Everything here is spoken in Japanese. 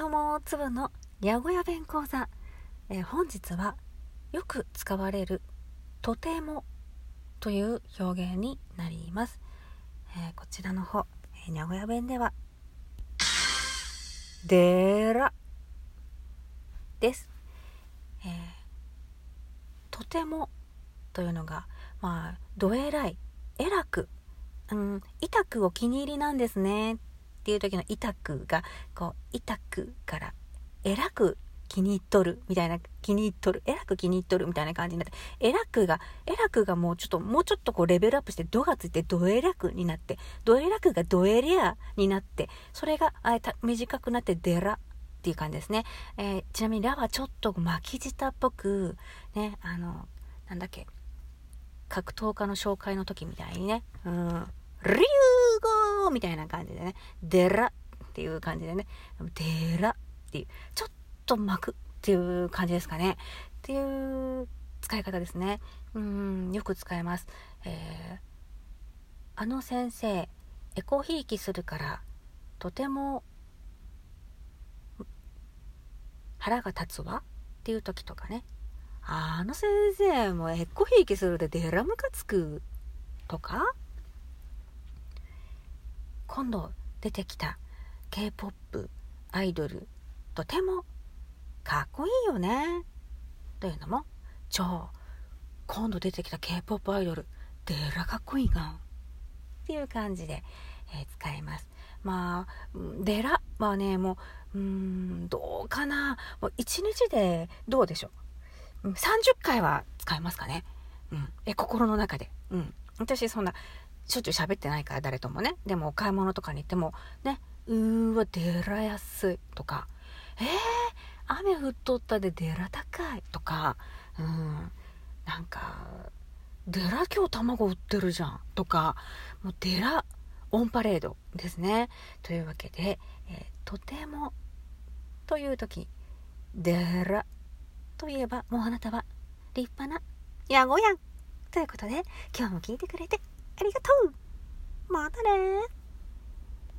どうも、つぶのやごや弁講座、えー、本日はよく使われるとてもという表現になります。えー、こちらの方、えー、名古屋弁では、でらです。えー、とてもというのが、まあ、どえらい、えらく、うん、痛くお気に入りなんですねっていう時の痛くが、こう、痛くからえらく気に入っとるみたいな、気に入っとる、えらく気に入っとるみたいな感じになって、えらくが、えらくがもうちょっと、もうちょっとこうレベルアップして、ドがついて、ドえらくになって、ドえらくがドエリアになって、それがあえた短くなって、デラっていう感じですね。えー、ちなみに、ラはちょっと巻き舌っぽく、ね、あの、なんだっけ、格闘家の紹介の時みたいにね、うん、リューゴみたいな感じでね、デラっていう感じでね、デラっていう、ちょっと巻くっていう感じですかね。っていう使い方ですね。うん、よく使えます。えー、あの先生、エコひいきするから、とても腹が立つわっていう時とかね。あの先生もエコひいきするでデラムカつくとか今度出てきた K-POP アイドルとてもかっこいいよね。というのも、超、今度出てきた K-POP アイドル、デラかっこいいが。っていう感じで、えー、使います。まあ、デラ？はね、もう、うん、どうかな？もう1日でどうでしょう？30回は使えますかね。うん。え、心の中で。うん。私そんな、しょっちゅう喋ってないから誰ともね。でもお買い物とかに行っても、ね、うーわ、デラ安いとか、えー、雨降っとったでデラ高いとか、うん、なんか、デラ今日卵売ってるじゃんとか、もうデラオンパレードですね。というわけで、えー、とてもという時、デラといえばもうあなたは立派なヤゴやんということで、今日も聞いてくれてありがとう。またね